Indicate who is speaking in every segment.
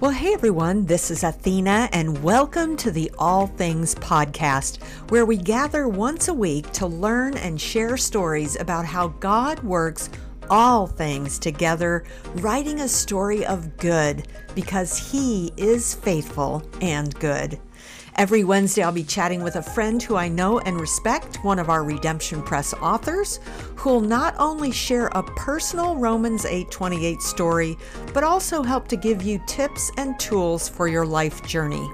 Speaker 1: Well, hey everyone, this is Athena, and welcome to the All Things Podcast, where we gather once a week to learn and share stories about how God works all things together, writing a story of good because He is faithful and good. Every Wednesday, I'll be chatting with a friend who I know and respect, one of our Redemption Press authors, who'll not only share a personal Romans 8:28 story, but also help to give you tips and tools for your life journey.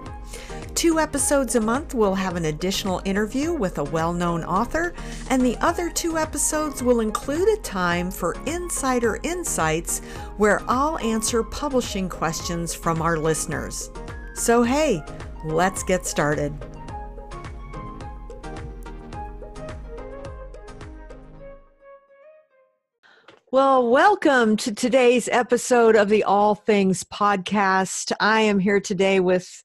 Speaker 1: Two episodes a month will have an additional interview with a well known author, and the other two episodes will include a time for insider insights where I'll answer publishing questions from our listeners. So, hey, Let's get started. Well, welcome to today's episode of the All Things Podcast. I am here today with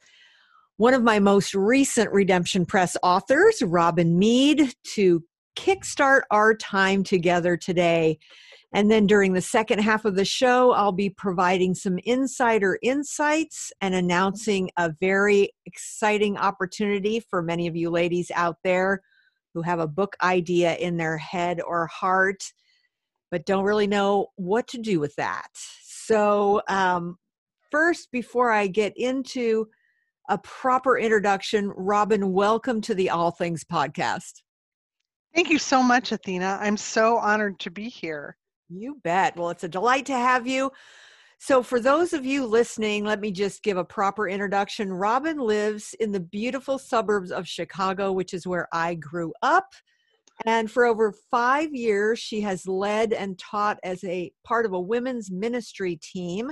Speaker 1: one of my most recent Redemption Press authors, Robin Meade, to kickstart our time together today. And then during the second half of the show, I'll be providing some insider insights and announcing a very exciting opportunity for many of you ladies out there who have a book idea in their head or heart, but don't really know what to do with that. So, um, first, before I get into a proper introduction, Robin, welcome to the All Things podcast.
Speaker 2: Thank you so much, Athena. I'm so honored to be here.
Speaker 1: You bet. Well, it's a delight to have you. So, for those of you listening, let me just give a proper introduction. Robin lives in the beautiful suburbs of Chicago, which is where I grew up. And for over five years, she has led and taught as a part of a women's ministry team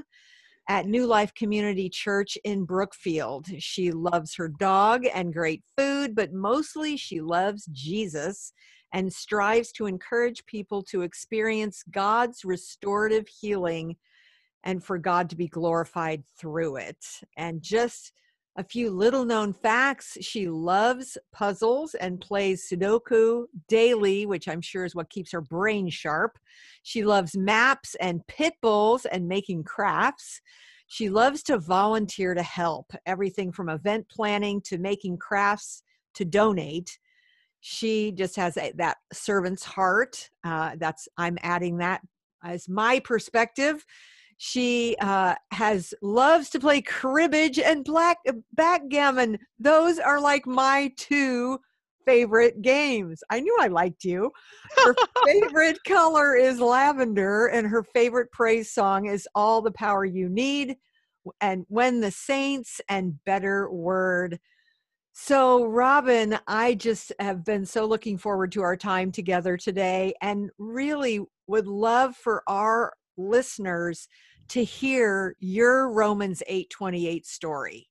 Speaker 1: at New Life Community Church in Brookfield. She loves her dog and great food, but mostly she loves Jesus and strives to encourage people to experience God's restorative healing and for God to be glorified through it. And just a few little known facts she loves puzzles and plays Sudoku daily, which I'm sure is what keeps her brain sharp. She loves maps and pit bulls and making crafts. She loves to volunteer to help, everything from event planning to making crafts to donate she just has a, that servant's heart uh, that's i'm adding that as my perspective. She uh, has loves to play cribbage and black uh, backgammon. Those are like my two favorite games. I knew i liked you. Her favorite color is lavender and her favorite praise song is all the power you need and when the saints and better word so, Robin, I just have been so looking forward to our time together today and really would love for our listeners to hear your Romans 8:28 story.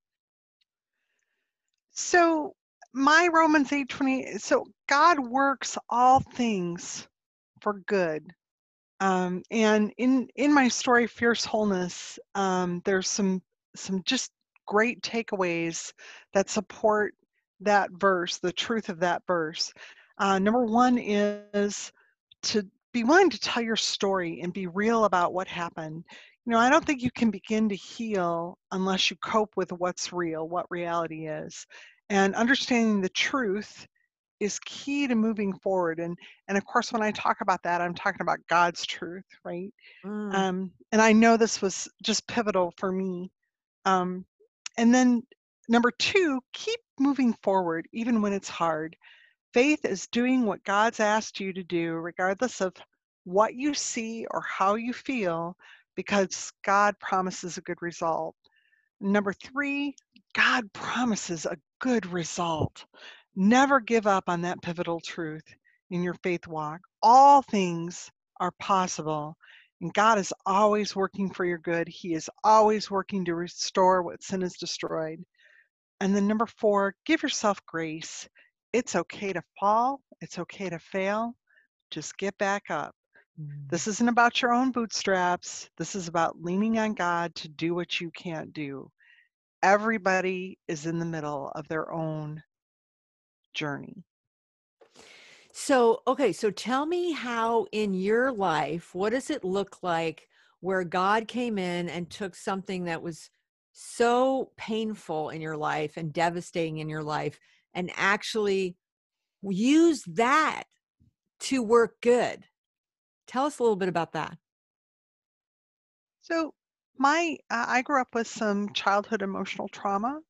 Speaker 2: So, my Romans 8:20 so God works all things for good. Um, and in in my story Fierce Wholeness, um, there's some some just great takeaways that support that verse, the truth of that verse. Uh, number one is to be willing to tell your story and be real about what happened. You know, I don't think you can begin to heal unless you cope with what's real, what reality is. And understanding the truth is key to moving forward. And and of course, when I talk about that, I'm talking about God's truth, right? Mm. Um, and I know this was just pivotal for me. Um, and then number two, keep moving forward even when it's hard. Faith is doing what God's asked you to do, regardless of what you see or how you feel, because God promises a good result. Number three, God promises a good result. Never give up on that pivotal truth in your faith walk. All things are possible, and God is always working for your good. He is always working to restore what sin has destroyed. And then number four, give yourself grace. It's okay to fall, it's okay to fail. Just get back up. Mm. This isn't about your own bootstraps. This is about leaning on God to do what you can't do. Everybody is in the middle of their own journey.
Speaker 1: So, okay, so tell me how in your life, what does it look like where God came in and took something that was so painful in your life and devastating in your life and actually use that to work good. Tell us a little bit about that.
Speaker 2: So, my uh, I grew up with some childhood emotional trauma,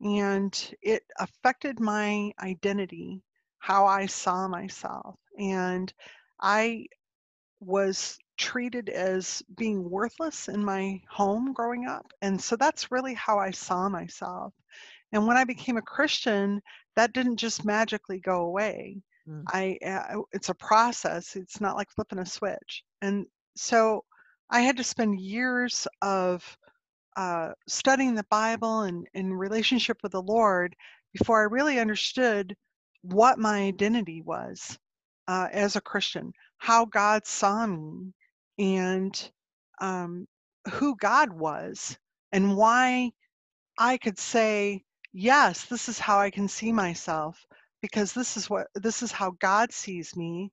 Speaker 2: and it affected my identity, how I saw myself, and I was treated as being worthless in my home growing up, and so that's really how I saw myself. And when I became a Christian, that didn't just magically go away.
Speaker 1: Mm.
Speaker 2: I uh, it's a process. It's not like flipping a switch. And so I had to spend years of uh, studying the Bible and in relationship with the Lord before I really understood what my identity was uh, as a Christian, how God saw me, and um, who God was, and why I could say, yes, this is how I can see myself because this is what this is how God sees me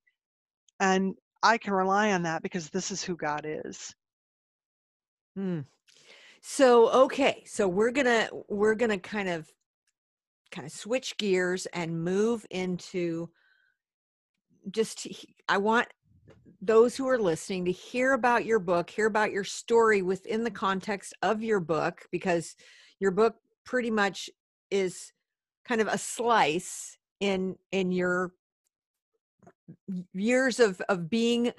Speaker 2: and I can rely on that because this is who God is.
Speaker 1: Mm. So okay, so we're gonna we're gonna kind of kind of switch gears and move into just I want those who are listening to hear about your book, hear about your story within the context of your book, because your book pretty much is kind of a slice in in your years of of being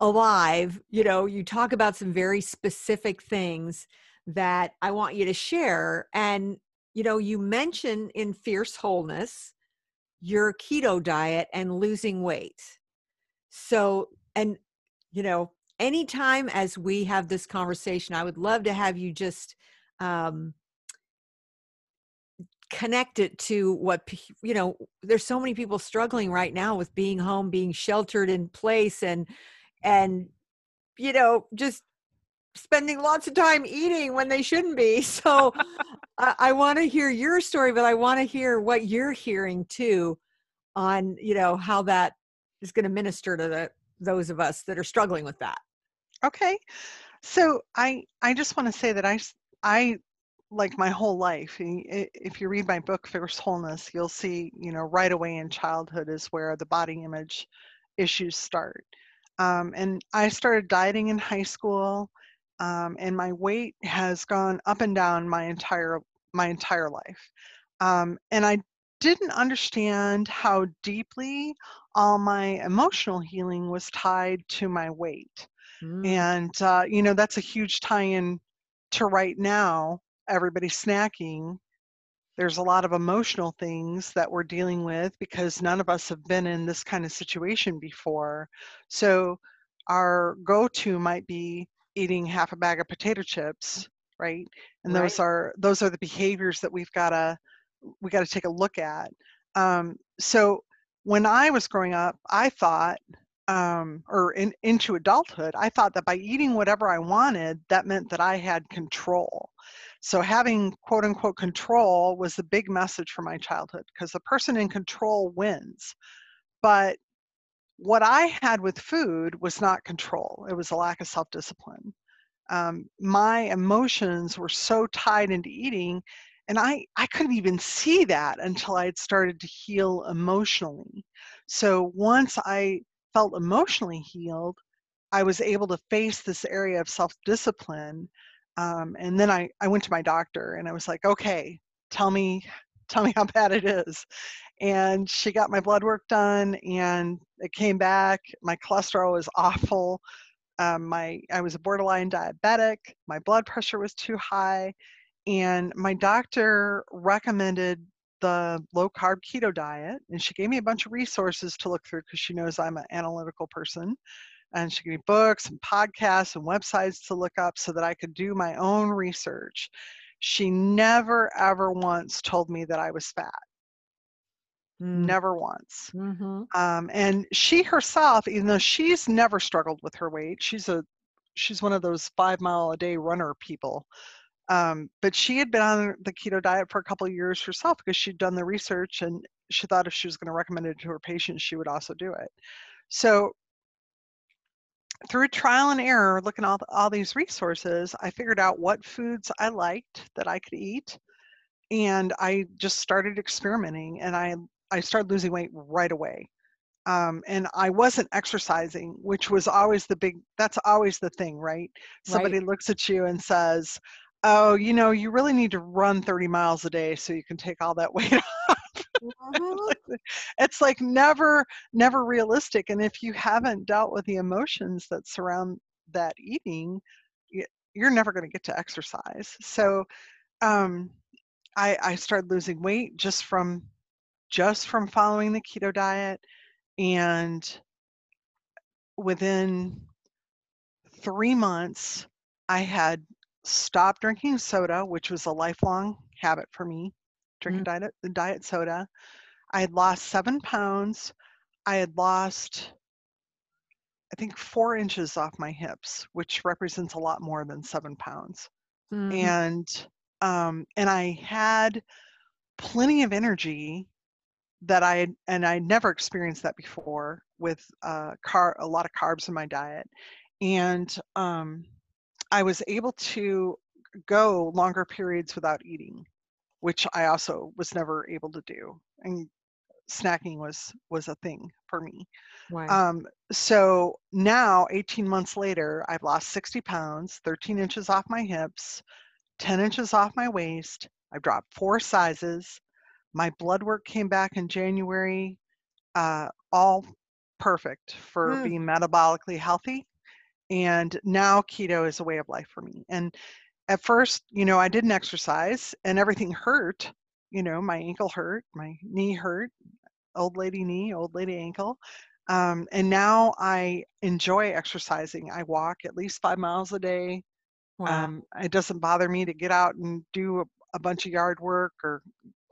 Speaker 1: alive you know you talk about some very specific things that i want you to share and you know you mention in fierce wholeness your keto diet and losing weight. So and you know anytime as we have this conversation i would love to have you just um connect it to what you know there's so many people struggling right now with being home being sheltered in place and and you know just spending lots of time eating when they shouldn't be so i, I want to hear your story but i want to hear what you're hearing too on you know how that is going to minister to the those of us that are struggling with that
Speaker 2: okay so i i just want to say that i i like my whole life. If you read my book, Fierce Wholeness, you'll see, you know, right away in childhood is where the body image issues start. Um, and I started dieting in high school, um, and my weight has gone up and down my entire my entire life. Um, and I didn't understand how deeply all my emotional healing was tied to my weight. Mm. And uh, you know, that's a huge tie-in to right now everybody snacking there's a lot of emotional things that we're dealing with because none of us have been in this kind of situation before so our go-to might be eating half a bag of potato chips right? And those are those are the behaviors that we've got to we got to take a look at. Um, so when i was growing up i thought um, or in, into adulthood i thought that by eating whatever i wanted that meant that i had control. So having quote unquote control was the big message for my childhood because the person in control wins. But what I had with food was not control, it was a lack of self discipline. Um, my emotions were so tied into eating, and I, I couldn't even see that until I had started to heal emotionally. So once I felt emotionally healed, I was able to face this area of self discipline um, and then I, I went to my doctor and I was like, okay, tell me, tell me how bad it is. And she got my blood work done and it came back. My cholesterol was awful. Um, my I was a borderline diabetic. My blood pressure was too high, and my doctor recommended the low carb keto diet. And she gave me a bunch of resources to look through because she knows I'm an analytical person and she gave me books and podcasts and websites to look up so that I could do my own research. She never, ever once told me that I was fat. Mm. Never once. Mm-hmm. Um, and she herself, even though she's never struggled with her weight, she's a she's one of those five mile a day runner people. Um, but she had been on the keto diet for a couple of years herself because she'd done the research and she thought if she was going to recommend it to her patients, she would also do it. So through trial and error, looking at all, all these resources, I figured out what foods I liked that I could eat. And I just started experimenting and I, I started losing weight right away. Um, and I wasn't exercising, which was always the big, that's always the thing, right? Somebody
Speaker 1: Right.
Speaker 2: looks at you and says, Oh, you know, you really need to run 30 miles a day so you can take all that weight off.
Speaker 1: Mhm.
Speaker 2: it's like never never realistic and if you haven't dealt with the emotions that surround that eating you're never going to get to exercise so um i i started losing weight just from just from following the keto diet and within three months i had stopped drinking soda which was a lifelong habit for me drinking diet diet soda i had lost seven pounds I had lost, I think, four inches off my hips, which represents a lot more than seven pounds.
Speaker 1: Mhm.
Speaker 2: And um, and I had plenty of energy that I and I never experienced that before with uh, car a lot of carbs in my diet, and um, I was able to go longer periods without eating, which I also was never able to do. And snacking was was a thing for me.
Speaker 1: Wow.
Speaker 2: Um, so now, 18 months later, I've lost 60 pounds, 13 inches off my hips, 10 inches off my waist. I've dropped four sizes. My blood work came back in January, uh, all perfect for
Speaker 1: Mm.
Speaker 2: being metabolically healthy. And now keto is a way of life for me. And at first, you know, I didn't exercise and everything hurt. You know, my ankle hurt, my knee hurt, old lady knee, old lady ankle. Um, and now I enjoy exercising. I walk at least five miles a day.
Speaker 1: wow.
Speaker 2: Um, it doesn't bother me to get out and do a, a bunch of yard work or,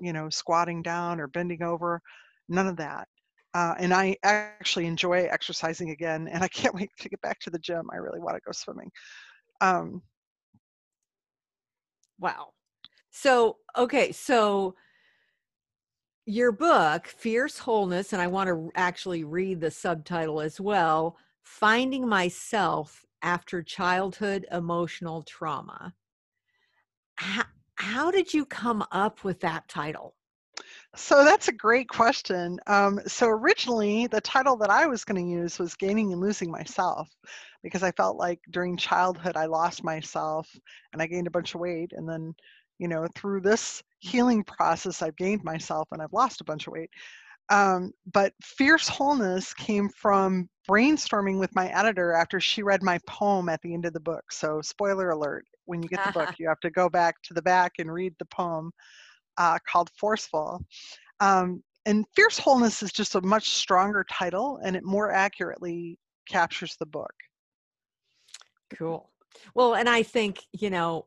Speaker 2: you know, squatting down or bending over. None of that. Uh, and I actually enjoy exercising again, and I can't wait to get back to the gym. I really want to go swimming. Um,
Speaker 1: Wow. So, okay, so your book, Fierce Wholeness, and I want to actually read the subtitle as well Finding Myself After Childhood Emotional Trauma. How, did you come up with that title?
Speaker 2: So that's a great question. Um, so originally, the title that I was going to use was Gaining and Losing Myself because I felt like during childhood I lost myself and I gained a bunch of weight. And then, you know, through this healing process, I've gained myself and I've lost a bunch of weight. Um, but Fierce Wholeness came from brainstorming with my editor after she read my poem at the end of the book. So, spoiler alert when you get the book, you have to go back to the back and read the poem uh, called Forceful. Um, and Fierce Wholeness is just a much stronger title and it more accurately captures the book.
Speaker 1: Cool. Well, and I think, you know,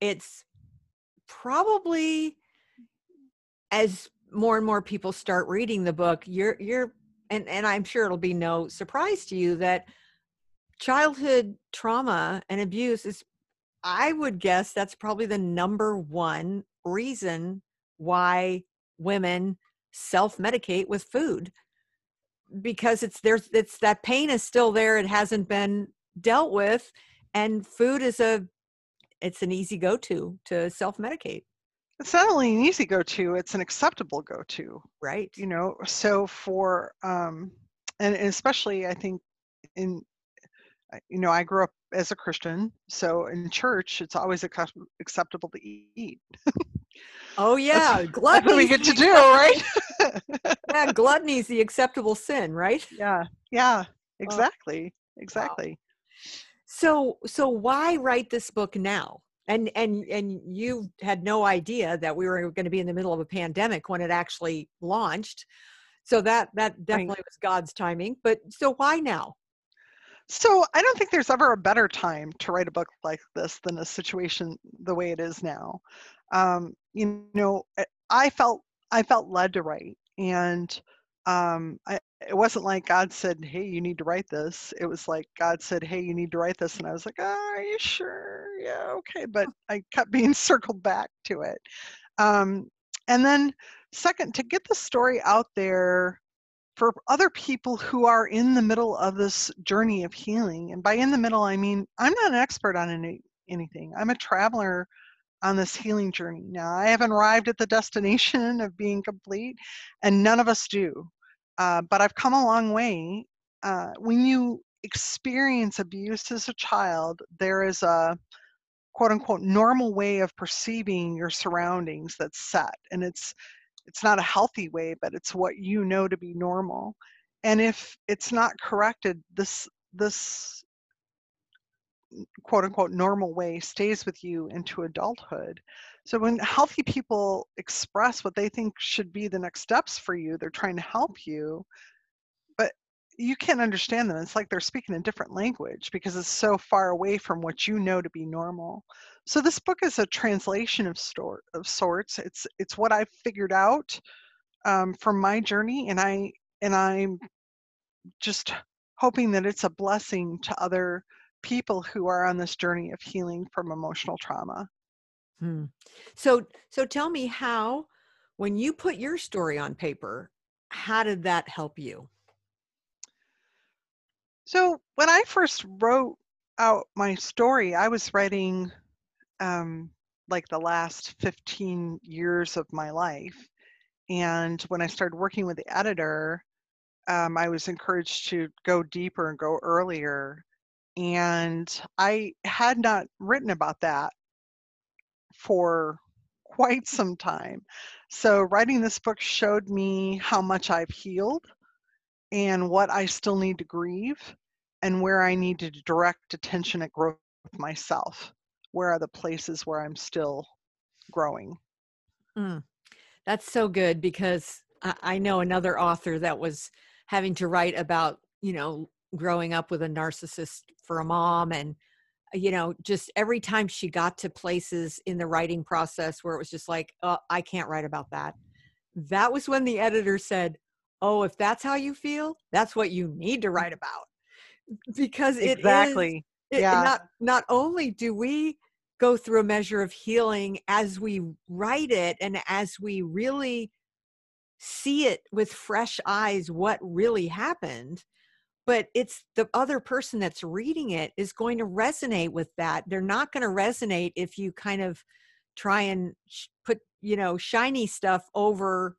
Speaker 1: it's probably as more and more people start reading the book, you're you're and and I'm sure it'll be no surprise to you that childhood trauma and abuse is I would guess that's probably the number one reason why women self-medicate with food. Because it's there's it's that pain is still there it hasn't been dealt with and food is a it's an easy go-to to self-medicate
Speaker 2: It's not only an easy go to, it's an acceptable go to.
Speaker 1: right
Speaker 2: You know, so for, um, and especially I think in, you know, I grew up as a Christian, so in church, it's always ac- acceptable to eat.
Speaker 1: oh yeah
Speaker 2: That's
Speaker 1: gluttony
Speaker 2: what we get to do, right?
Speaker 1: yeah gluttony is the acceptable sin right
Speaker 2: yeah, yeah,
Speaker 1: Oh,
Speaker 2: exactly, exactly.
Speaker 1: so so why write this book now and and and you had no idea that we were going to be in the middle of a pandemic when it actually launched. So that that definitely was god's timing but so why now?
Speaker 2: So I don't think there's ever a better time to write a book like this than a situation the way it is now. Um, you know, I- I felt I felt led to write, and um, I, it wasn't like God said, "Hey, you need to write this." It was like God said, "Hey, you need to write this," and I was like, oh, "Are you sure? Yeah, okay." But I kept being circled back to it. Um, and then, second, to get the story out there for other people who are in the middle of this journey of healing. And by in the middle, I mean I'm not an expert on any, anything. I'm a traveler on this healing journey. Now, I haven't arrived at the destination of being complete, and none of us do. Uh, but I've come a long way. Uh, when you experience abuse as a child, there is a quote unquote normal way of perceiving your surroundings that's set. And it's it's not a healthy way, but it's what you know to be normal. And if it's not corrected, this this quote unquote normal way stays with you into adulthood. So when healthy people express what they think should be the next steps for you, they're trying to help you, but you can't understand them. It's like they're speaking a different language because it's so far away from what you know to be normal. So this book is a translation of sort of sorts. It's it's what I've figured out um, from my journey, and I and I'm just hoping that it's a blessing to other people who are on this journey of healing from emotional trauma.
Speaker 1: Hmm. So, so tell me how, when you put your story on paper, how did that help you?
Speaker 2: So, when I first wrote out my story, I was writing um, like the last 15 years of my life. And when I started working with the editor, um, I was encouraged to go deeper and go earlier and I had not written about that for quite some time. So, writing this book showed me how much I've healed and what I still need to grieve and where I need to direct attention at growth myself. Where are the places where I'm still growing?
Speaker 1: Mm, that's so good because I, know another author that was having to write about, you know, growing up with a narcissist for a mom and you know just every time she got to places in the writing process where it was just like oh, i can't write about that. That was when the editor said oh if that's how you feel that's what you need to mm. write about. Because it
Speaker 2: exactly.
Speaker 1: is,
Speaker 2: yeah.
Speaker 1: not not only do we go through a measure of healing as we write it and as we really see it with fresh eyes what really happened but it's the other person that's reading it is going to resonate with that. They're not going to resonate if you kind of try and sh- put you know shiny stuff over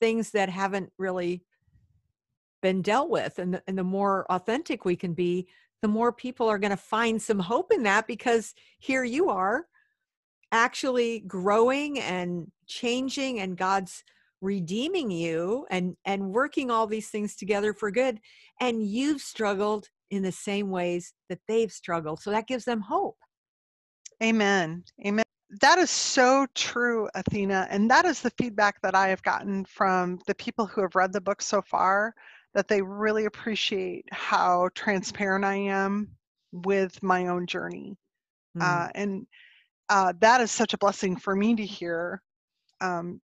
Speaker 1: things that haven't really been dealt with and the, and the more authentic we can be the more people are going to find some hope in that because here you are actually growing and changing and god's redeeming you and and working all these things together for good and you've struggled in the same ways that they've struggled so that gives them hope
Speaker 2: amen amen that is so true athena and that is the feedback that i have gotten from the people who have read the book so far that they really appreciate how transparent i am with my own journey mm. uh, and uh, that is such a blessing for me to hear um,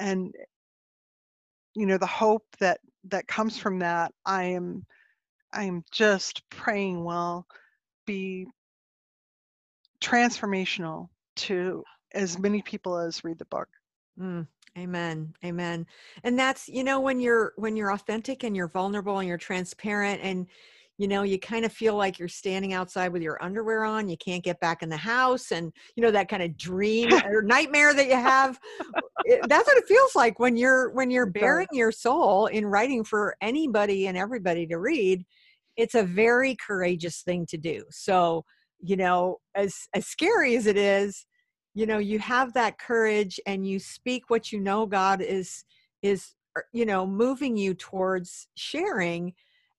Speaker 2: and you know the hope that that comes from that i am i am just praying will be transformational to as many people as read the book.
Speaker 1: Mm, amen amen. And that's you know when you're when you're authentic and you're vulnerable and you're transparent and you know you kind of feel like you're standing outside with your underwear on you can't get back in the house and you know that kind of dream or nightmare that you have it, that's what it feels like when you're when you're bearing your soul in writing for anybody and everybody to read it's a very courageous thing to do. So you know as as scary as it is you know you have that courage and you speak what you know god is is er, you know moving you towards sharing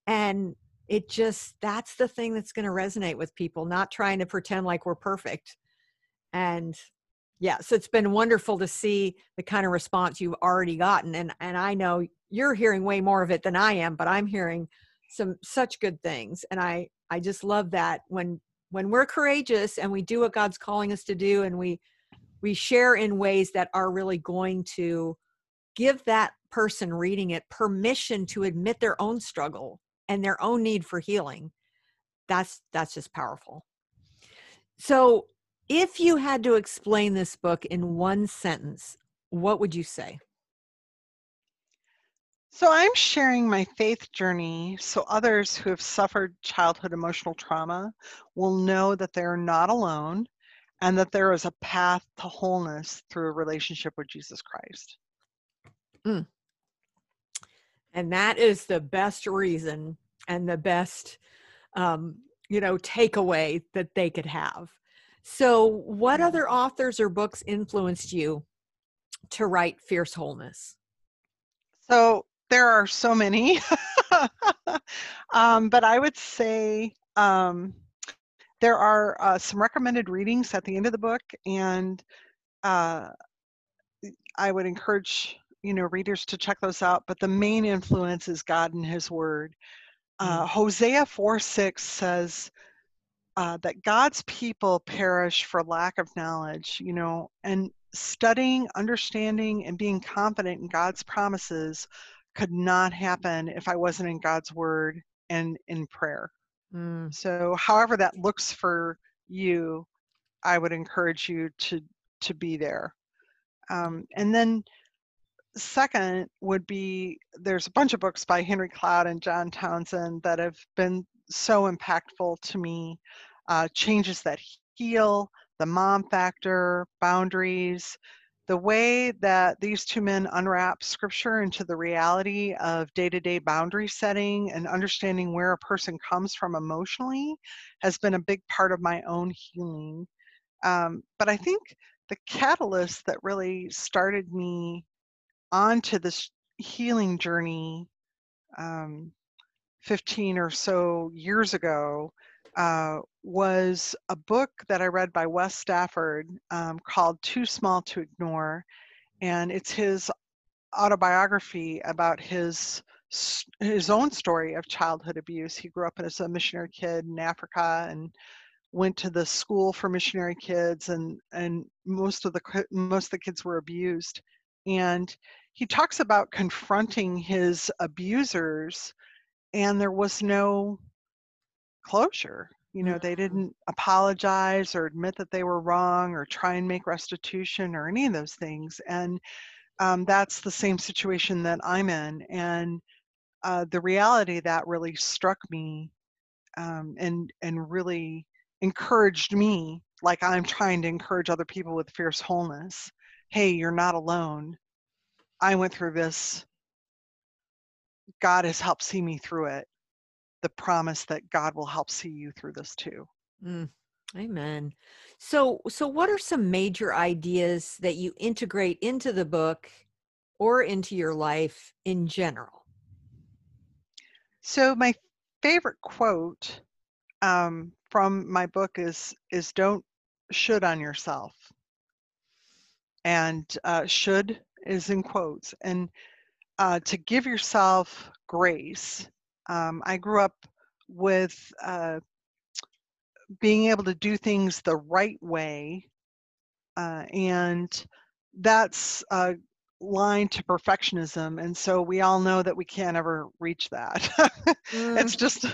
Speaker 1: and it just that's the thing that's going to resonate with people not trying to pretend like we're perfect. And yeah so it's been wonderful to see the kind of response you've already gotten and and i know you're hearing way more of it than i am but i'm hearing some such good things and i i just love that when when we're courageous and we do what god's calling us to do and we we share in ways that are really going to give that person reading it permission to admit their own struggle and their own need for healing that's that's just powerful. So if you had to explain this book in one sentence what would you say
Speaker 2: So I'm sharing my faith journey so others who have suffered childhood emotional trauma will know that they're not alone and that there is a path to wholeness through a relationship with Jesus Christ.
Speaker 1: Mm. And that is the best reason and the best, um, you know, takeaway that they could have. So, what other authors or books influenced you to write Fierce Wholeness?
Speaker 2: So, there are so many, um, but I would say um, there are uh, some recommended readings at the end of the book, and uh, I would encourage you know readers to check those out. But the main influence is God and His Word. Uh, mm. Hosea 4 6 says, uh, that God's people perish for lack of knowledge, you know, and studying, understanding, and being confident in God's promises could not happen if I wasn't in God's word and in prayer. Mm. So, however that looks for you, I would encourage you to to be there. Um, and then, second would be there's a bunch of books by Henry Cloud and John Townsend that have been so impactful to me. Uh, changes that heal, the mom factor, boundaries, the way that these two men unwrap scripture into the reality of day to day boundary setting and understanding where a person comes from emotionally has been a big part of my own healing. Um, but I think the catalyst that really started me onto this healing journey um, 15 or so years ago uh, was a book that I read by Wess Stafford um, called Too Small to Ignore. And it's his autobiography about his his own story of childhood abuse. He grew up as a missionary kid in Africa and went to the school for missionary kids and and most of the most of the kids were abused and he talks about confronting his abusers and there was no closure. You know, they mm-hmm. didn't apologize or admit that they were wrong or try and make restitution or any of those things. And um, that's the same situation that I'm in. And uh, the reality that really struck me um, and and really encouraged me, like I'm trying to encourage other people with fierce wholeness. Hey, you're not alone. I went through this. God has helped see me through it the promise that God will help see you through this too.
Speaker 1: Mm, amen. So, so what are some major ideas that you integrate into the book or into your life in general?
Speaker 2: So, my favorite quote um, from my book is is don't should on yourself, and uh, should is in quotes, and uh, to give yourself grace um, I grew up with uh, being able to do things the right way, uh, and that's a line to perfectionism. And so we all know that we can't ever reach that. mm. It's just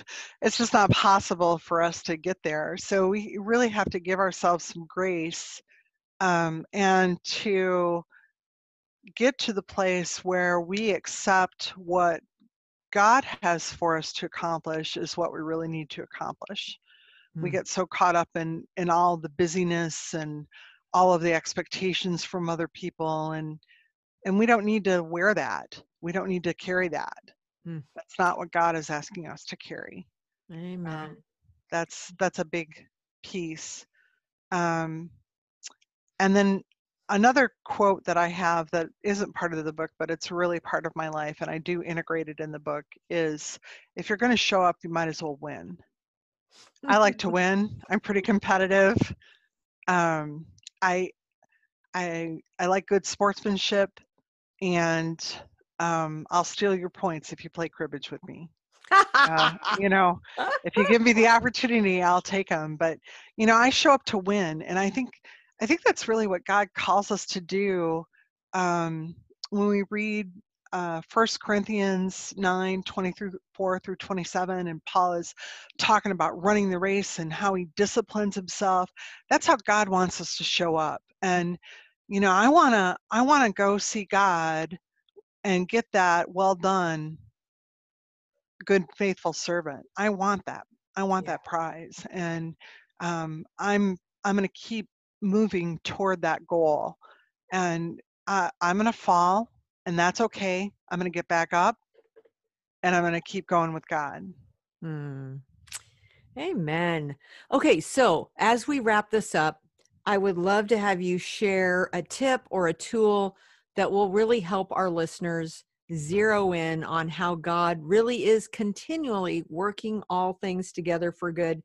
Speaker 2: it's just not possible for us to get there. So we really have to give ourselves some grace um, and to get to the place where we accept what God has for us to accomplish is what we really need to accomplish. Mm. We get so caught up in in all the busyness and all of the expectations from other people and and we don't need to wear that. We don't need to carry that. Mm. That's not what God is asking us to carry.
Speaker 1: Amen. Um,
Speaker 2: that's that's a big piece. Um, and then another quote that I have that isn't part of the book, but it's really part of my life, and I do integrate it in the book, is if you're going to show up, you might as well win. I like to win. I'm pretty competitive. Um, I, I, I like good sportsmanship, and um, I'll steal your points if you play cribbage with me. uh, you know, if you give me the opportunity, I'll take them. But you know, I show up to win, and I think I think that's really what God calls us to do um, when we read uh, 1 Corinthians 9 24 through 27, and Paul is talking about running the race and how he disciplines himself. That's how God wants us to show up. And, you know, I want to I want to go see God and get that well done good faithful servant i want that i want
Speaker 1: Yeah.
Speaker 2: that prize and um, i'm i'm going to keep moving toward that goal and uh, i'm going to fall and that's okay i'm going to get back up and i'm going to keep going with god
Speaker 1: Hmm. Amen. Okay, so as we wrap this up, I would love to have you share a tip or a tool that will really help our listeners zero in on how God really is continually working all things together for good,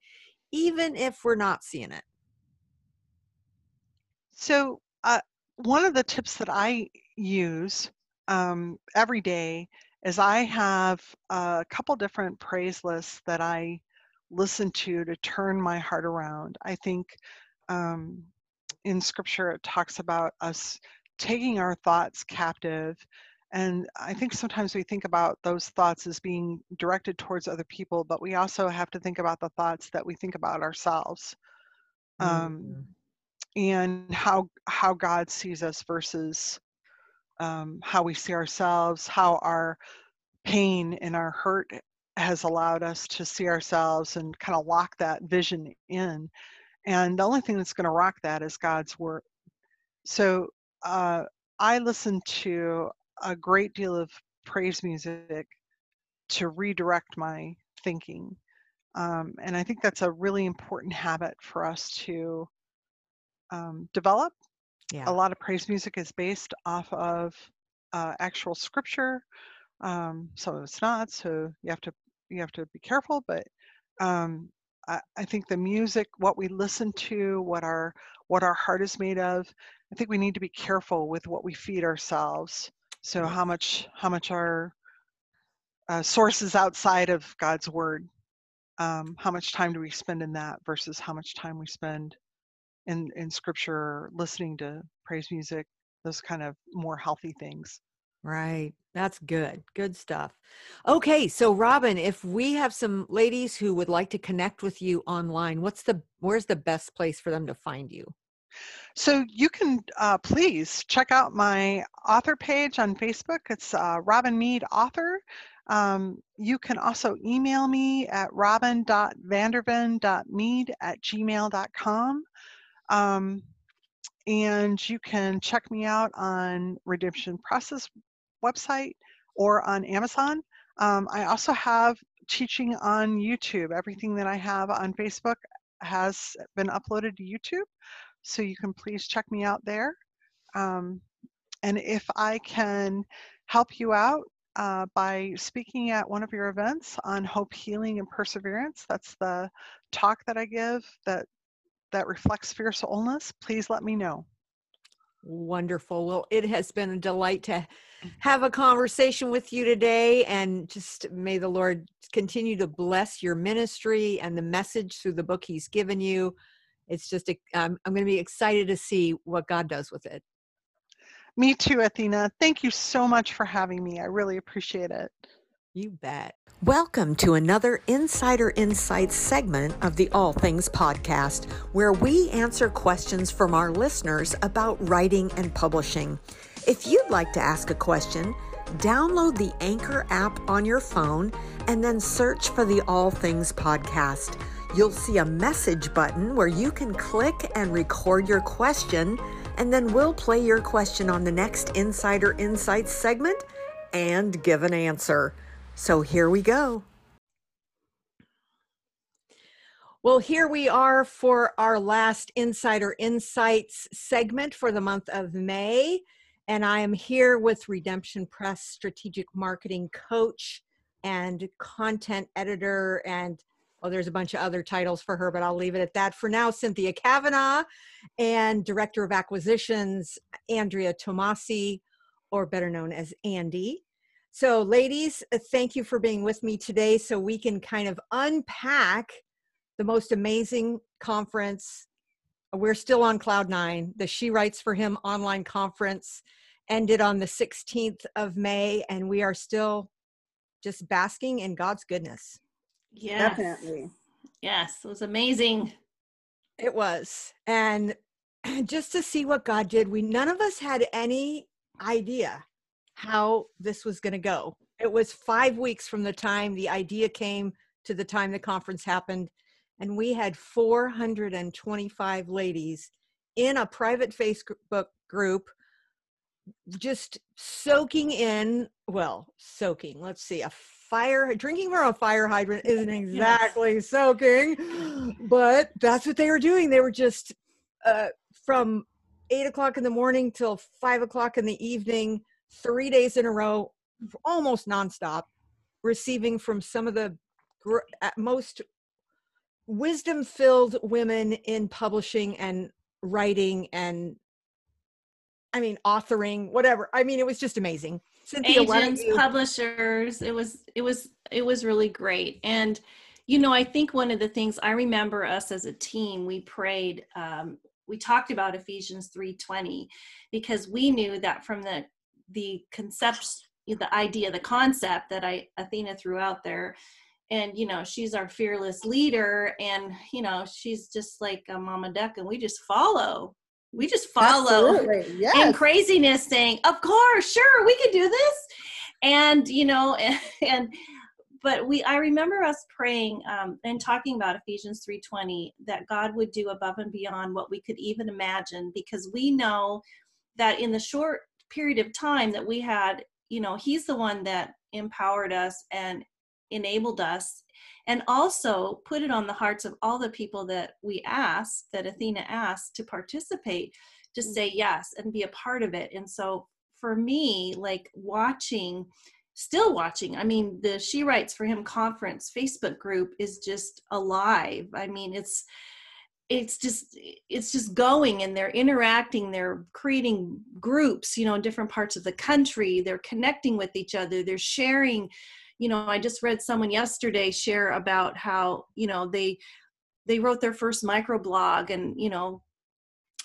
Speaker 1: even if we're not seeing it.
Speaker 2: So, uh, one of the tips that I use um, every day is I have a couple different praise lists that I listen to to turn my heart around. I think um, in scripture it talks about us taking our thoughts captive. And I think sometimes we think about those thoughts as being directed towards other people, but we also have to think about the thoughts that we think about ourselves. Um,
Speaker 1: Mm.
Speaker 2: And how how God sees us versus um, how we see ourselves, how our pain and our hurt has allowed us to see ourselves and kind of lock that vision in. And the only thing that's going to rock that is God's word. So uh, I listen to a great deal of praise music to redirect my thinking. Um, and I think that's a really important habit for us to um, develop
Speaker 1: Yeah.
Speaker 2: a lot of praise music is based off of uh, actual scripture. Um, some of it's not, so you have to you have to be careful. But um, I, I think the music, what we listen to, what our what our heart is made of, I think we need to be careful with what we feed ourselves. So how much how much our uh, sources outside of God's word, um, how much time do we spend in that versus how much time we spend in in scripture listening to praise music those kind of more healthy things
Speaker 1: Right. That's good. Good stuff. Okay, so Robin, if we have some ladies who would like to connect with you online, what's the where's the best place for them to find you?
Speaker 2: so you can uh, please check out my author page on facebook it's uh, robin meade author um, you can also email me at robin.vanderven.mead at gmail.com um, and you can check me out on redemption press's website or on amazon. Um, i also have teaching on youtube. Everything that i have on facebook has been uploaded to youtube so you can please check me out there. Um, and if i can help you out uh, by speaking at one of your events on hope healing and perseverance that's the talk that i give that that reflects fierce wholeness please let me know
Speaker 1: Wonderful. Well, it has been a delight to have a conversation with you today. And just may the Lord continue to bless your ministry and the message through the book He's given you. It's just, a, um, I'm going to be excited to see what God does with it.
Speaker 2: Me too, Athena. Thank you so much for having me. I really appreciate it.
Speaker 1: You bet. Welcome to another Insider Insights segment of the All Things Podcast, where we answer questions from our listeners about writing and publishing. If you'd like to ask a question, download the Anchor app on your phone and then search for the All Things Podcast. You'll see a message button where you can click and record your question, and then we'll play your question on the next Insider Insights segment and give an answer. So here we go. Well, here we are for our last Insider Insights segment for the month of May. And I am here with Redemption Press strategic marketing coach and content editor. And oh, there's a bunch of other titles for her, but I'll leave it at that for now. Cynthia Kavanaugh and director of acquisitions, Andrea Tomasi, or better known as Andy. So, ladies, uh, thank you for being with me today so we can kind of unpack the most amazing conference. We're still on Cloud Nine. The She Writes for Him online conference ended on the 16th of May, and we are still just basking in God's goodness.
Speaker 3: Yes.
Speaker 2: Definitely.
Speaker 3: Yes, it was amazing.
Speaker 1: It was. And just to see what God did, we none of us had any idea how this was going to go. It was five weeks from the time the idea came to the time the conference happened. And we had 425 ladies in a private Facebook group just soaking in well soaking let's see a fire drinking from a fire hydrant isn't exactly yes. soaking but that's what they were doing they were just uh, from eight o'clock in the morning till five o'clock in the evening three days in a row almost nonstop receiving from some of the gr- most wisdom filled women in publishing and writing and I mean, authoring, whatever. I mean, it was just amazing.
Speaker 3: Cynthia, Agents, publishers. It was, it was, it was really great. And, you know, I think one of the things I remember us as a team, we prayed, um, we talked about Ephesians 3:20 because we knew that from the the concept, the idea, the concept that I Athena threw out there, and you know she's our fearless leader, and you know she's just like a mama duck, and we just follow. We just follow. Yes. and craziness saying of course sure we can do this. And you know and, and but we i remember us praying um, and talking about ephesians 3.20 that god would do above and beyond what we could even imagine because we know that in the short period of time that we had you know he's the one that empowered us and enabled us and also put it on the hearts of all the people that we asked, that Athena asked to participate, to mm. say yes and be a part of it. And so for me, like watching, still watching, I mean, the She Writes for Him conference Facebook group is just alive. I mean, it's, it's just it's just going and they're interacting they're creating groups you know in different parts of the country they're connecting with each other they're sharing you know i just read someone yesterday share about how you know they they wrote their first microblog and you know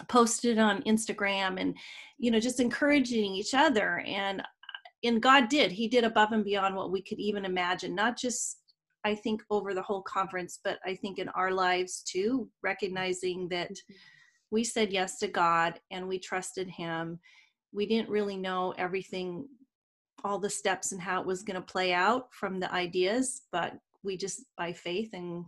Speaker 3: posted on instagram and you know just encouraging each other. And uh, and god did he did above and beyond what we could even imagine not just i think over the whole conference but i think in our lives too recognizing that we said yes to god and we trusted him we didn't really know everything all the steps and how it was going to play out from the ideas, but we just by faith and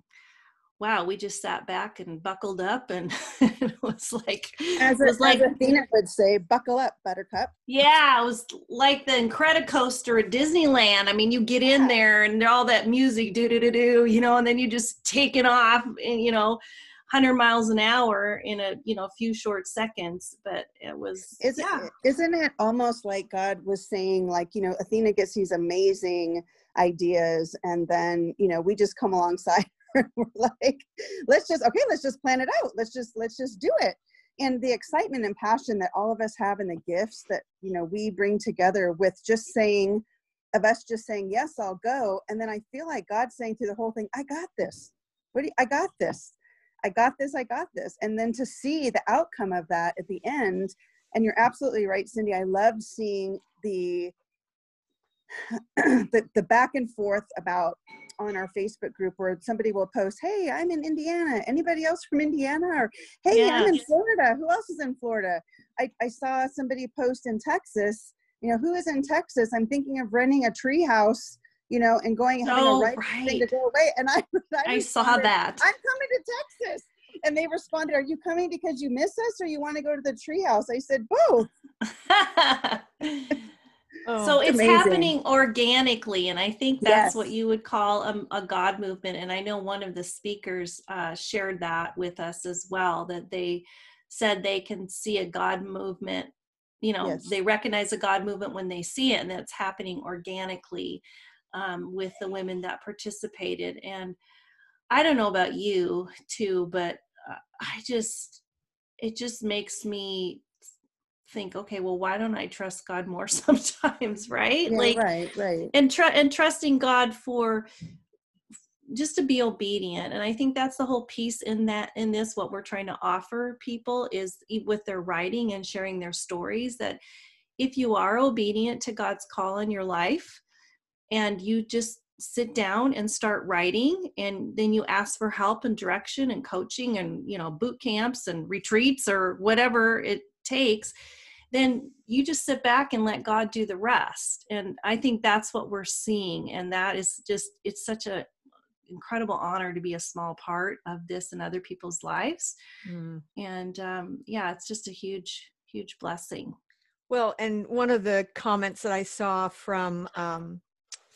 Speaker 3: wow, we just sat back and buckled up and it was like
Speaker 4: as,
Speaker 3: it was
Speaker 4: like Athena would say, buckle up, buttercup.
Speaker 3: Yeah, it was like the Incredicoaster at Disneyland. I mean, you get in there and all that music do do do do, you know, and then you just take it off and you know 100 miles an hour in a you know a few short seconds but it was
Speaker 4: isn't, yeah. isn't it almost like god was saying like you know athena gets these amazing ideas and then you know we just come alongside we're like let's just okay let's just plan it out let's just let's just do it and the excitement and passion that all of us have and the gifts that you know we bring together with just saying of us just saying yes i'll go and then i feel like god's saying through the whole thing i got this what do you, i got this I got this, I got this. And then to see the outcome of that at the end, and you're absolutely right, Cindy. I loved seeing the the, the back and forth about on our Facebook group where somebody will post, Hey, I'm in Indiana. Anybody else from Indiana? Or Hey, yes. I'm in Florida. Who else is in Florida? I, I saw somebody post in Texas, you know, who is in Texas? I'm thinking of renting a tree house you know, and going having oh, a right, right, thing to go away. And I,
Speaker 3: I, I saw that.
Speaker 4: I'm coming to Texas. And they responded, Are you coming because you miss us or you want to go to the treehouse? I said, Both.
Speaker 3: oh, so it's amazing. happening organically. And I think that's yes. what you would call a, a, God movement. And I know one of the speakers uh, shared that with us as well, that they said they can see a God movement. You know, yes. they recognize a God movement when they see it, and that's happening organically um, with the women that participated. And I don't know about you too, but uh, I just, it just makes me think, okay, well, why don't I trust God more sometimes, right?
Speaker 4: Yeah, like, right, right.
Speaker 3: And tr- and trusting God for just to be obedient and i think that's the whole piece in that in this what we're trying to offer people is with their writing and sharing their stories that if you are obedient to god's call in your life and you just sit down and start writing and then you ask for help and direction and coaching and you know boot camps and retreats or whatever it takes then you just sit back and let god do the rest and i think that's what we're seeing and that is just it's such a incredible honor to be a small part of this and other people's lives mm. and um, yeah it's just a huge huge blessing
Speaker 1: well and one of the comments that i saw from um,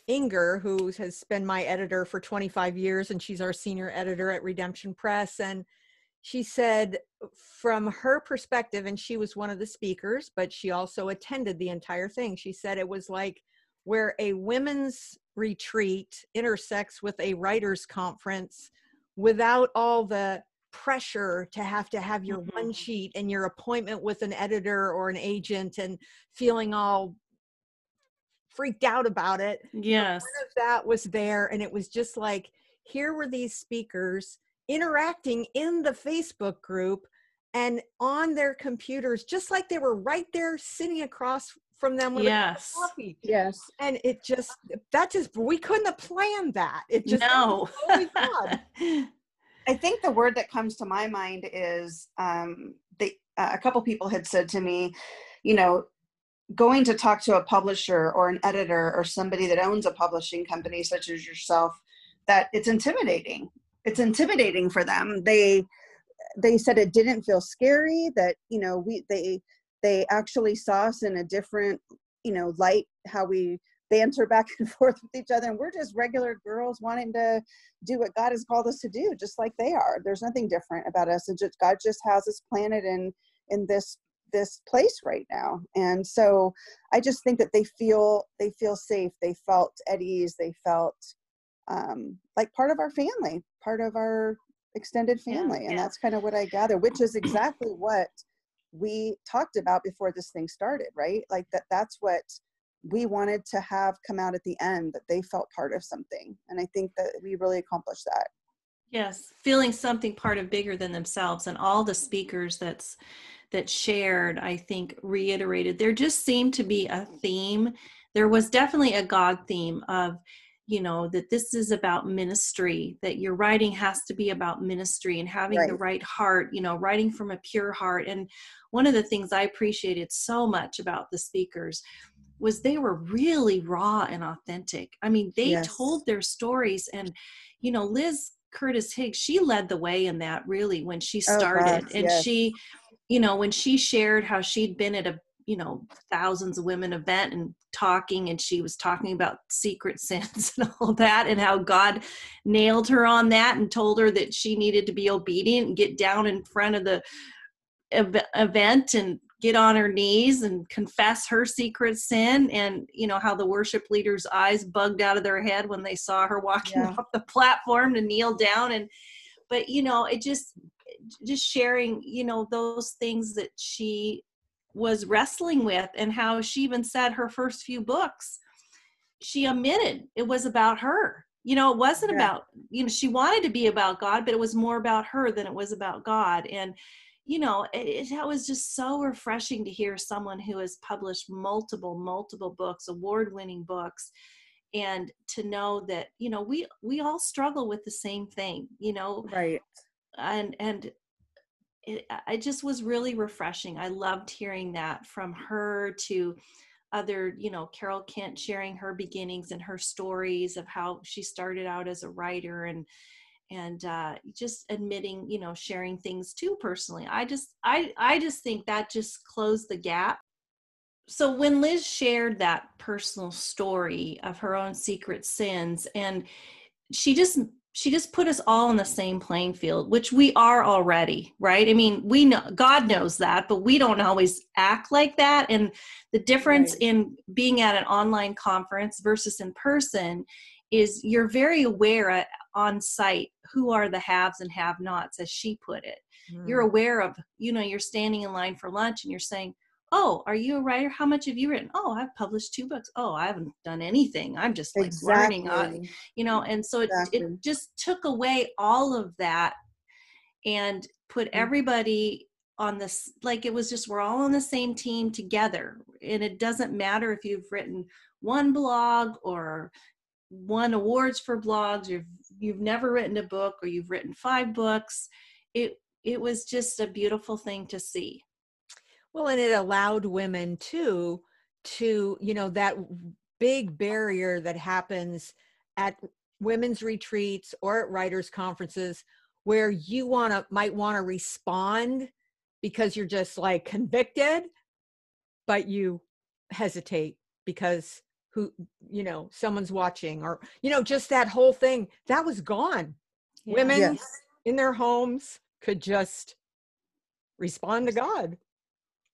Speaker 1: Inger, who has been my editor for 25 years, and she's our senior editor at Redemption Press. And she said, from her perspective, and she was one of the speakers, but she also attended the entire thing. She said it was like where a women's retreat intersects with a writer's conference without all the pressure to have to have your mm-hmm. one sheet and your appointment with an editor or an agent and feeling all freaked out about it.
Speaker 3: Yes.
Speaker 1: None of that was there. And it was just like, here were these speakers interacting in the Facebook group and on their computers, just like they were right there sitting across from them with
Speaker 3: yes.
Speaker 1: coffee.
Speaker 4: Yes.
Speaker 1: And it just, that just, we couldn't have planned that. It just,
Speaker 3: no.
Speaker 4: I think the word that comes to my mind is um, they, uh, a couple people had said to me, you know, going to talk to a publisher or an editor or somebody that owns a publishing company such as yourself that it's intimidating it's intimidating for them. They they said it didn't feel scary that you know we they they actually saw us in a different you know light how we banter back and forth with each other. And we're just regular girls wanting to do what god has called us to do just like they are. There's nothing different about us. And just god just has us planted in in this this place right now. And so i just think that they feel they feel safe. They felt at ease. They felt um, like part of our family part of our extended family yeah, and yeah. that's kind of what i gather which is exactly what we talked about before this thing started right like that that's what we wanted to have come out at the end that they felt part of something and i think that we really accomplished that
Speaker 3: yes feeling something part of bigger than themselves and all the speakers that's that shared, I think, reiterated there just seemed to be a theme. There was definitely a God theme of, you know, that this is about ministry, that your writing has to be about ministry and having right. the right heart, you know, writing from a pure heart. And one of the things I appreciated so much about the speakers was they were really raw and authentic. I mean, they yes. told their stories and you know, Liz Curtis Higgs, she led the way in that really when she oh, started. Oh, and yes. she you know when she shared how she'd been at a you know thousands of women event and talking and she was talking about secret sins and all that and how god nailed her on that and told her that she needed to be obedient and get down in front of the event and get on her knees and confess her secret sin and you know how the worship leaders eyes bugged out of their head when they saw her walking yeah. off the platform to kneel down and but you know it just just sharing you know those things that she was wrestling with and how she even said her first few books she admitted it was about her. You know it wasn't yeah. about you know she wanted to be about god but it was more about her than it was about god. And you know it, it was just so refreshing to hear someone who has published multiple multiple books award winning books and to know that you know we we all struggle with the same thing you know?
Speaker 4: Right.
Speaker 3: And and it, I just was really refreshing. I loved hearing that from her to other, you know, Carol Kent sharing her beginnings and her stories of how she started out as a writer and and uh, just admitting, you know, sharing things too personally. I just I I just think that just closed the gap. So when Liz shared that personal story of her own secret sins and she just she just put us all in the same playing field which we are already right i mean we know god knows that but we don't always act like that and the difference right. in being at an online conference versus in person is you're very aware on site who are the haves and have nots as she put it mm. you're aware of you know you're standing in line for lunch and you're saying oh are you a writer how much have you written oh i've published two books oh i haven't done anything i'm just like exactly. learning on you know and so it, exactly. it just took away all of that and put mm. everybody on this like it was just we're all on the same team together and it doesn't matter if you've written one blog or won awards for blogs or you've never written a book or you've written five books it it was just a beautiful thing to see
Speaker 1: Well, and it allowed women too to, you know, that big barrier that happens at women's retreats or at writers conferences where you want to might want to respond because you're just like convicted but you hesitate because who you know someone's watching or you know just that whole thing that was gone yeah. women yes. in their homes could just respond to god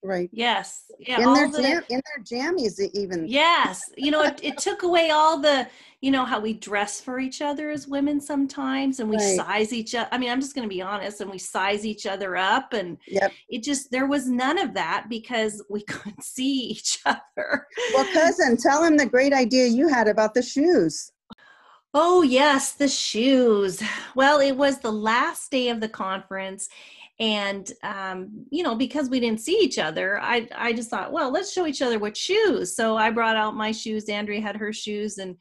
Speaker 4: right
Speaker 3: yes yeah
Speaker 4: in their the, jam in their jammies even
Speaker 3: yes you know it, it took away all the you know how we dress for each other as women sometimes and we right. size each other i mean i'm just going to be honest and we size each other up and
Speaker 4: yep.
Speaker 3: it just there was none of that because we couldn't see each other
Speaker 4: well cousin tell him the great idea you had about the shoes
Speaker 3: Oh, yes, the shoes. Well, it was the last day of the conference, and um, you know because we didn't see each other i i just thought well let's show each other what shoes so i brought out my shoes andrea had her shoes and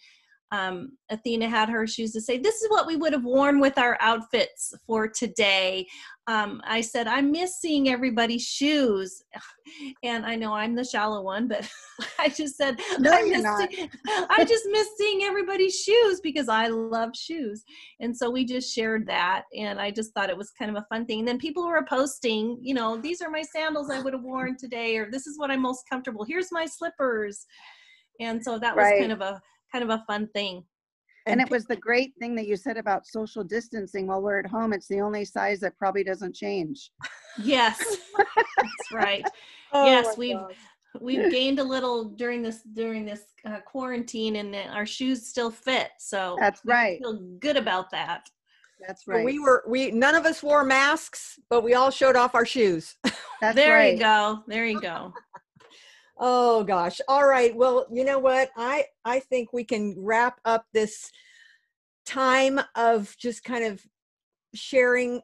Speaker 3: um, Athena had her shoes to say, This is what we would have worn with our outfits for today. Um, I said, I miss seeing everybody's shoes. And I know I'm the shallow one, but I just said,
Speaker 4: no,
Speaker 3: I,
Speaker 4: you're not.
Speaker 3: See- I just miss seeing everybody's shoes because I love shoes. And so we just shared that. And I just thought it was kind of a fun thing. And then people were posting, you know, these are my sandals I would have worn today, or this is what I'm most comfortable. Here's my slippers. And so that was
Speaker 4: right.
Speaker 3: kind of a kind of a fun thing.
Speaker 4: And it was the great thing that you said about social distancing while we're at home. It's the only size that probably doesn't change.
Speaker 3: Yes, that's right. oh yes, we've gosh. we've gained a little during this during this uh, quarantine, and our shoes still fit. So
Speaker 4: that's right.
Speaker 3: feel good about that.
Speaker 4: That's right.
Speaker 1: we were we none of us wore masks, but we all showed off our shoes.
Speaker 4: That's
Speaker 3: there
Speaker 4: right.
Speaker 3: you go. There you go.
Speaker 1: Oh gosh. All right. Well, you know what? I I think we can wrap up this time of just kind of sharing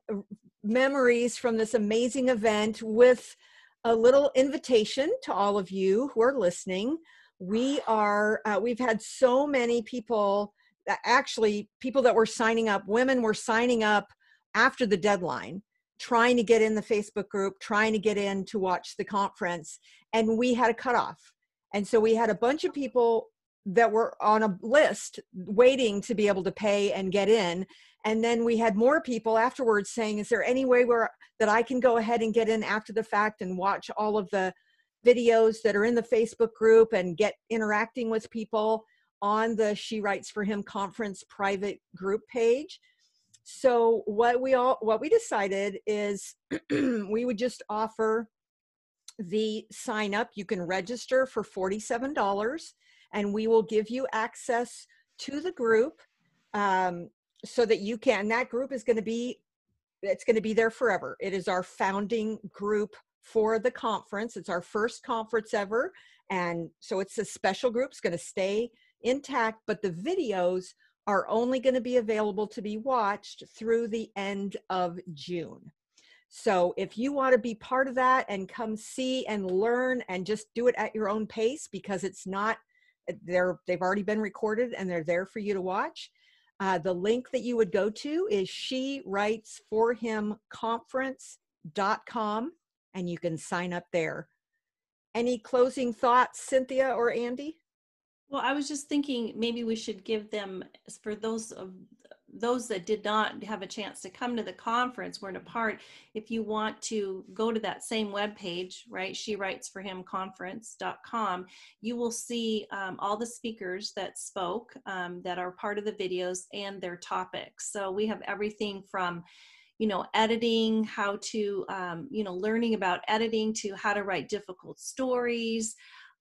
Speaker 1: memories from this amazing event with a little invitation to all of you who are listening. We are uh, we've had so many people actually people that were signing up, women were signing up after the deadline trying to get in the Facebook group, trying to get in to watch the conference, and we had a cutoff. And so we had a bunch of people that were on a list waiting to be able to pay and get in. And then we had more people afterwards saying, Is there any way where that I can go ahead and get in after the fact and watch all of the videos that are in the Facebook group and get interacting with people on the She Writes for Him conference private group page? So what we all what we decided is we would just offer the sign up. You can register for $47 and we will give you access to the group um, so that you can that group is going to be it's going to be there forever. It is our founding group for the conference. It's our first conference ever and so it's a special group. It's going to stay intact but the videos are only going to be available to be watched through the end of June. So if you want to be part of that and come see and learn and just do it at your own pace because it's not they're they've already been recorded and they're there for you to watch. Uh, the link that you would go to is she writes for him conference.com and you can sign up there. Any closing thoughts, Cynthia or Andy?
Speaker 3: Well, I was just thinking maybe we should give them for those of those that did not have a chance to come to the conference weren't a part if you want to go to that same web page right she writes for him conference.com you will see um, all the speakers that spoke um, that are part of the videos and their topics. So we have everything from you know editing how to um, you know learning about editing to how to write difficult stories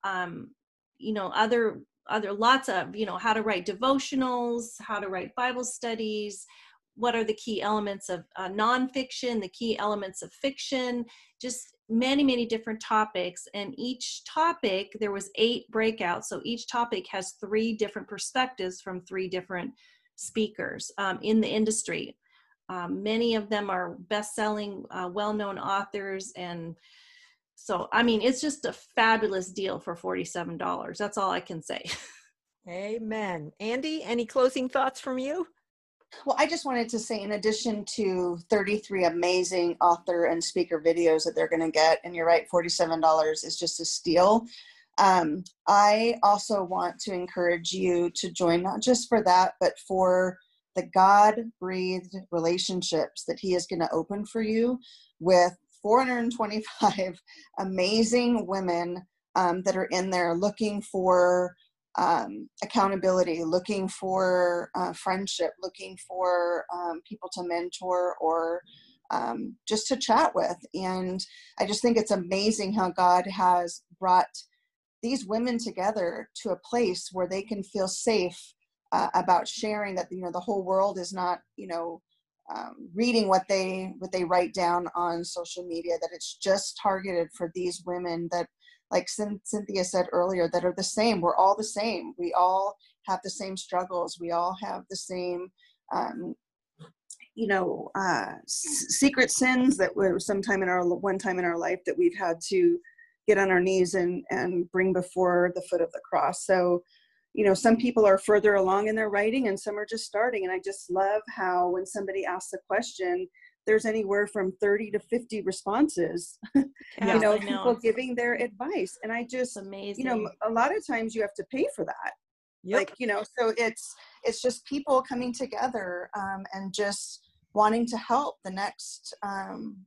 Speaker 3: um, you know other other lots of you know how to write devotionals how to write bible studies? What are the key elements of uh, nonfiction the key elements of fiction? Just many many different topics and each topic there was eight breakouts so each topic has three different perspectives from three different speakers um, in the industry. Um, many of them are best-selling uh, well-known authors and so, I mean, it's just a fabulous deal for $47. That's all I can say.
Speaker 1: Amen. Andy, any closing thoughts from you?
Speaker 4: Well, I just wanted to say, in addition to 33 amazing author and speaker videos that they're going to get, and you're right, $47 is just a steal. Um, I also want to encourage you to join, not just for that, but for the God breathed relationships that He is going to open for you with 425 amazing women um, that are in there looking for um, accountability, looking for uh, friendship, looking for um, people to mentor or um, just to chat with. And I just think it's amazing how God has brought these women together to a place where they can feel safe uh, about sharing that you know the whole world is not you know um, reading what they what they write down on social media that it's just targeted for these women that like cynthia said earlier that are the same. We're all the same. We all have the same struggles. We all have the same um, you know uh, s- secret sins that were sometime in our one time in our life that we've had to get on our knees and and bring before the foot of the cross. So you know some people are further along in their writing and some are just starting. And i just love how when somebody asks a question there's anywhere from 30 to 50 responses you know, know people giving their advice. And i just amazing you know a lot of times you have to pay for that. Yep. like you know so it's it's just people coming together um, and just wanting to help the next um,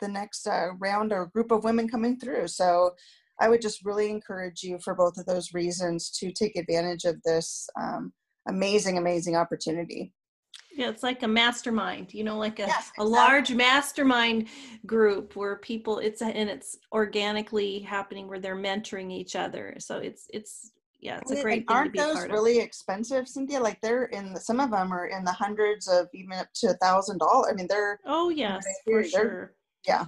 Speaker 4: the next uh, round or group of women coming through. So I would just really encourage you for both of those reasons to take advantage of this um, amazing, amazing opportunity.
Speaker 3: Yeah, it's like a mastermind, you know, like a, yes, exactly. a large mastermind group where people it's and it's organically happening where they're mentoring each other. So it's it's yeah, it's a great.
Speaker 4: And aren't those really expensive, Cynthia? Like they're in the, some of them are in the hundreds of even up to a thousand dollars. I mean, they're
Speaker 3: oh yes, for sure
Speaker 4: yeah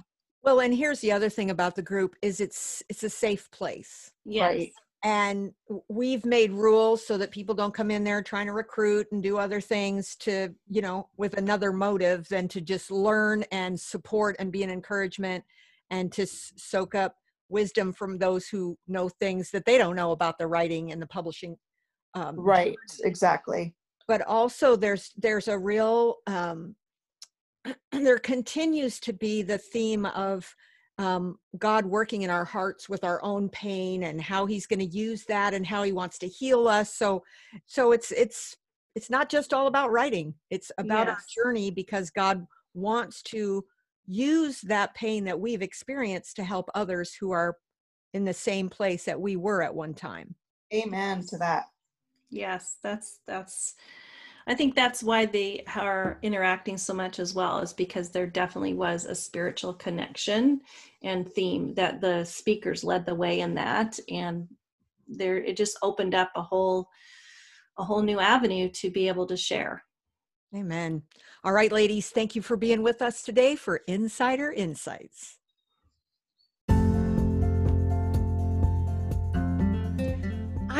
Speaker 1: well and here's the other thing about the group is it's it's a safe place
Speaker 3: yes right?
Speaker 1: and we've made rules so that people don't come in there trying to recruit and do other things to you know with another motive than to just learn and support and be an encouragement and to soak up wisdom from those who know things that they don't know about the writing and the publishing
Speaker 4: um, right exactly
Speaker 1: but also there's there's a real um, there continues to be the theme of um, God working in our hearts with our own pain and how He's going to use that and how He wants to heal us. So, so it's it's it's not just all about writing; it's about yes. our journey because God wants to use that pain that we've experienced to help others who are in the same place that we were at one time.
Speaker 4: Amen to that.
Speaker 3: Yes, that's that's I think that's why they are interacting so much as well, is because there definitely was a spiritual connection and theme that the speakers led the way in that, and there it just opened up a whole a whole new avenue to be able to share.
Speaker 1: Amen. All right, ladies, thank you for being with us today for Insider Insights.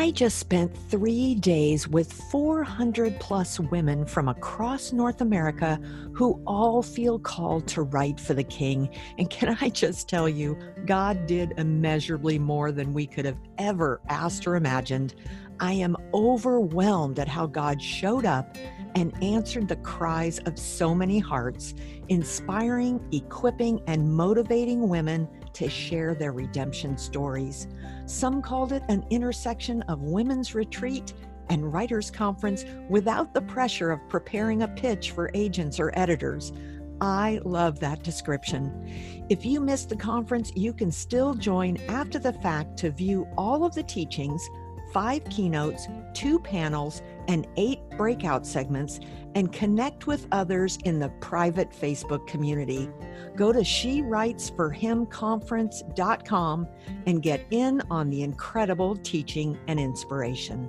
Speaker 1: I just spent three days with 400 plus women from across North America who all feel called to write for the King. And can I just tell you, God did immeasurably more than we could have ever asked or imagined. I am overwhelmed at how God showed up and answered the cries of so many hearts, inspiring, equipping, and motivating women to share their redemption stories. Some called it an intersection of women's retreat and writers' conference without the pressure of preparing a pitch for agents or editors. I love that description. If you missed the conference, you can still join after the fact to view all of the teachings, five keynotes, two panels, and eight breakout segments and connect with others in the private Facebook community. Go to SheWritesForHimConference.com and get in on the incredible teaching and inspiration.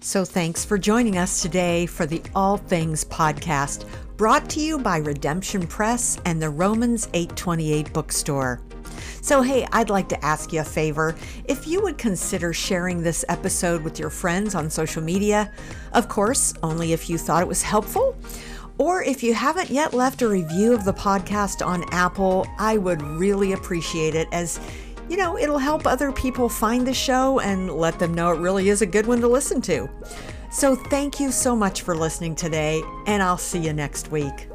Speaker 1: So, thanks for joining us today for the All Things podcast, brought to you by Redemption Press and the Romans 828 bookstore. So, hey, I'd like to ask you a favor. If you would consider sharing this episode with your friends on social media, of course, only if you thought it was helpful. Or if you haven't yet left a review of the podcast on Apple, I would really appreciate it as you know, it'll help other people find the show and let them know it really is a good one to listen to. So thank you so much for listening today, and I'll see you next week.